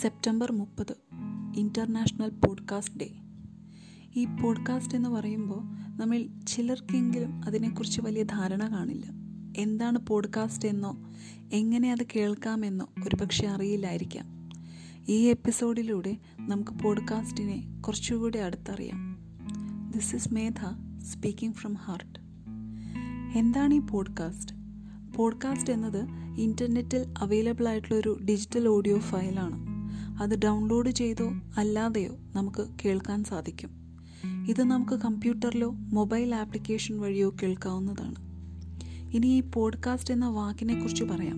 September മുപ്പത് international podcast day ഈ podcast എന്ന് പറയുമ്പോൾ നമ്മൾ ചിലർക്കെങ്കിലും അതിനെക്കുറിച്ച് വലിയ ധാരണ കാണില്ല. എന്താണ് പോഡ്കാസ്റ്റ് എന്നോ എങ്ങനെ അത് കേൾക്കാമെന്നോ ഒരുപക്ഷെ അറിയില്ലായിരിക്കാം. ഈ എപ്പിസോഡിലൂടെ നമുക്ക് പോഡ്കാസ്റ്റിനെ കുറച്ചുകൂടി അടുത്തറിയാം. This is Medha speaking from heart എന്താണ് ഈ പോഡ്കാസ്റ്റ് പോഡ്കാസ്റ്റ് എന്നത് ഇന്റർനെറ്റിൽ അവൈലബിൾ ആയിട്ടുള്ള ഒരു ഡിജിറ്റൽ ഓഡിയോ ഫയലാണ് അത് ഡൗൺലോഡ് ചെയ്തോ അല്ലാതെയോ നമുക്ക് കേൾക്കാൻ സാധിക്കും. ഇത് നമുക്ക് കമ്പ്യൂട്ടറിലോ മൊബൈൽ ആപ്ലിക്കേഷൻ വഴിയോ കേൾക്കാവുന്നതാണ്. ഇനി ഈ പോഡ്കാസ്റ്റ് എന്ന വാക്കിനെക്കുറിച്ച് പറയാം.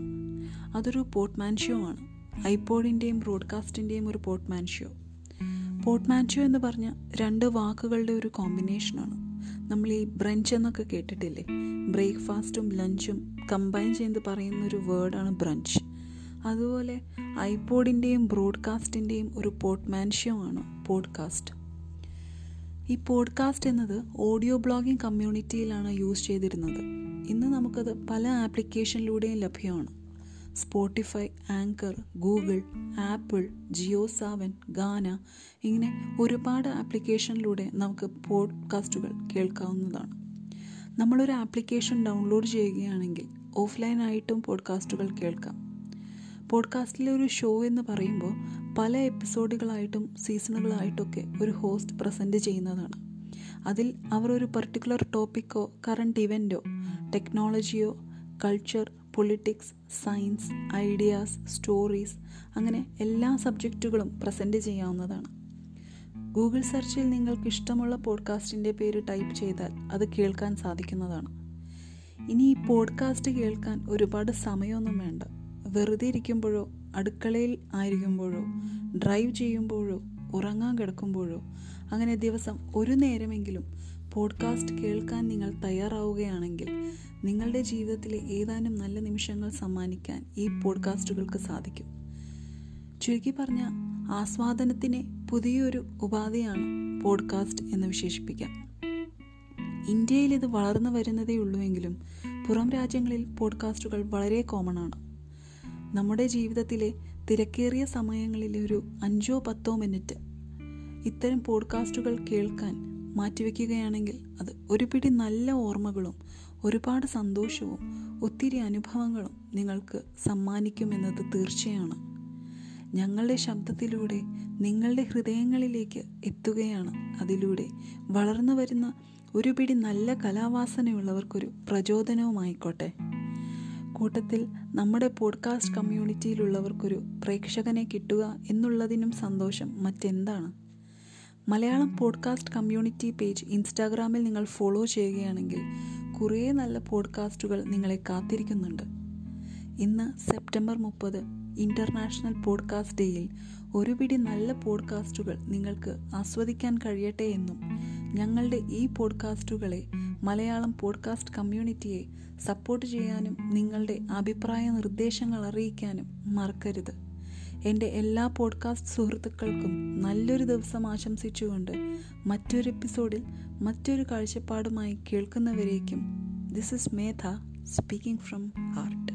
അതൊരു പോർട്ട്മാൻഷ്യോ ആണ്. ഐപോഡിന്റെയും ബ്രോഡ്കാസ്റ്റിന്റെയും ഒരു പോർട്ട്മാൻഷ്യോ പോർട്ട്മാൻഷ്യോ എന്ന് പറഞ്ഞ രണ്ട് വാക്കുകളുടെ ഒരു കോമ്പിനേഷനാണ് നമ്മൾ ഈ ബ്രഞ്ച് എന്നൊക്കെ കേട്ടിട്ടില്ലേ? ബ്രേക്ക്ഫാസ്റ്റും ലഞ്ചും കമ്പൈൻ ചെയ്ത് പറയുന്ന ഒരു വേർഡാണ് ബ്രഞ്ച് അതുപോലെ ഐപോഡിന്റെയും ബ്രോഡ്കാസ്റ്റിന്റെയും ഒരു പോർട്ട്മാൻഷ്യോ ആണ് പോഡ്കാസ്റ്റ് ഈ പോഡ്കാസ്റ്റ് എന്നത് ഓഡിയോ ബ്ലോഗിംഗ് കമ്മ്യൂണിറ്റിയിലാണ് യൂസ് ചെയ്തിരുന്നത്. ഇന്ന് നമുക്കത് പല ആപ്ലിക്കേഷനിലൂടെയും ലഭ്യമാണ്. Spotify Anchor Google Apple Jio Saavn Gaana ഇങ്ങനെ ഒരുപാട് ആപ്ലിക്കേഷനിലൂടെ നമുക്ക് പോഡ്കാസ്റ്റുകൾ കേൾക്കാവുന്നതാണ്. നമ്മളൊരു ആപ്ലിക്കേഷൻ ഡൗൺലോഡ് ചെയ്യുകയാണെങ്കിൽ ഓഫ്ലൈനായിട്ടും പോഡ്കാസ്റ്റുകൾ കേൾക്കാം. പോഡ്കാസ്റ്റിലെ ഒരു ഷോ എന്ന് പറയുമ്പോൾ പല എപ്പിസോഡുകളായിട്ടും സീസണുകളായിട്ടൊക്കെ ഒരു ഹോസ്റ്റ് പ്രസന്റ് ചെയ്യുന്നതാണ്. അതിൽ അവർ ഒരു പർട്ടിക്കുലർ ടോപ്പിക്കോ കറണ്ട് ഇവന്റോ ടെക്നോളജിയോ culture politics science ideas stories അങ്ങനെ എല്ലാ സബ്ജക്റ്റുകളും പ്രസന്റ് ചെയ്യാവുന്നതാണ്. ഗൂഗിൾ സെർച്ചിൽ നിങ്ങൾക്ക് ഇഷ്ടമുള്ള പോഡ്കാസ്റ്റിന്റെ പേര് ടൈപ്പ് ചെയ്താൽ അത് കേൾക്കാൻ സാധിക്കുന്നതാണ്. ഇനി ഈ പോഡ്കാസ്റ്റ് കേൾക്കാൻ ഒരുപാട് സമയമൊന്നും വേണ്ട. വെറുതെ ഇരിക്കുമ്പോഴോ അടുക്കളയിൽ ആയിരിക്കുമ്പോഴോ ഡ്രൈവ് ചെയ്യുമ്പോഴോ ഉറങ്ങാൻ കിടക്കുമ്പോഴോ? അങ്ങനെ ദിവസം ഒരു നേരമെങ്കിലും പോഡ്കാസ്റ്റ് കേൾക്കാൻ നിങ്ങൾ തയ്യാറാവുകയാണെങ്കിൽ നിങ്ങളുടെ ജീവിതത്തിലെ ഏതാനും നല്ല നിമിഷങ്ങൾ സമ്മാനിക്കാൻ ഈ പോഡ്കാസ്റ്റുകൾക്ക് സാധിക്കും. ചുരുക്കി പറഞ്ഞ ആസ്വാദനത്തിന് പുതിയൊരു ഉപാധിയാണ് പോഡ്കാസ്റ്റ് എന്ന് വിശേഷിപ്പിക്കാം. ഇന്ത്യയിൽ ഇത് വളർന്നു വരുന്നതേ ഉള്ളൂവെങ്കിലും പുറം രാജ്യങ്ങളിൽ പോഡ്കാസ്റ്റുകൾ വളരെ കോമൺ ആണ് നമ്മുടെ ജീവിതത്തിലെ തിരക്കേറിയ സമയങ്ങളിൽ ഒരു അഞ്ചോ പത്തോ മിനിറ്റ് ഇത്തരം പോഡ്കാസ്റ്റുകൾ കേൾക്കാൻ മാറ്റിവെക്കുകയാണെങ്കിൽ അത് ഒരു പിടി നല്ല ഓർമ്മകളും ഒരുപാട് സന്തോഷവും ഒത്തിരി അനുഭവങ്ങളും നിങ്ങൾക്ക് സമ്മാനിക്കുമെന്നത് തീർച്ചയാണ്. ഞങ്ങളുടെ ശബ്ദത്തിലൂടെ നിങ്ങളുടെ ഹൃദയങ്ങളിലേക്ക് എത്തുകയാണ്. അതിലൂടെ വളർന്നു വരുന്ന ഒരു പിടി നല്ല കലാവാസനയുള്ളവർക്കൊരു പ്രചോദനവുമായിക്കോട്ടെ. കൂട്ടത്തിൽ നമ്മുടെ പോഡ്കാസ്റ്റ് കമ്മ്യൂണിറ്റിയിലുള്ളവർക്കൊരു പ്രേക്ഷകനെ കിട്ടുക എന്നുള്ളതിനും സന്തോഷം മറ്റെന്താണ്? മലയാളം പോഡ്കാസ്റ്റ് കമ്മ്യൂണിറ്റി പേജ് ഇൻസ്റ്റാഗ്രാമിൽ നിങ്ങൾ ഫോളോ ചെയ്യുകയാണെങ്കിൽ കുറേ നല്ല പോഡ്കാസ്റ്റുകൾ നിങ്ങളെ കാത്തിരിക്കുന്നുണ്ട്. ഇന്ന് സെപ്റ്റംബർ മുപ്പത് ഇന്റർനാഷണൽ പോഡ്കാസ്റ്റ് ഡേയിൽ ഒരു പിടി നല്ല പോഡ്കാസ്റ്റുകൾ നിങ്ങൾക്ക് ആസ്വദിക്കാൻ കഴിയട്ടെ എന്നും ഞങ്ങളുടെ ഈ പോഡ്കാസ്റ്റുകളെ മലയാളം പോഡ്കാസ്റ്റ് കമ്മ്യൂണിറ്റിയെ സപ്പോർട്ട് ചെയ്യാനും നിങ്ങളുടെ അഭിപ്രായ നിർദ്ദേശങ്ങൾ അറിയിക്കാനും മറക്കരുത്. എന്റെ എല്ലാ പോഡ്കാസ്റ്റ് സുഹൃത്തുക്കൾക്കും നല്ലൊരു ദിവസം ആശംസിച്ചുകൊണ്ട് മറ്റൊരു എപ്പിസോഡിൽ മറ്റൊരു കാഴ്ചപ്പാടുമായി കേൾക്കുന്നവരേക്കും this is Medha speaking from heart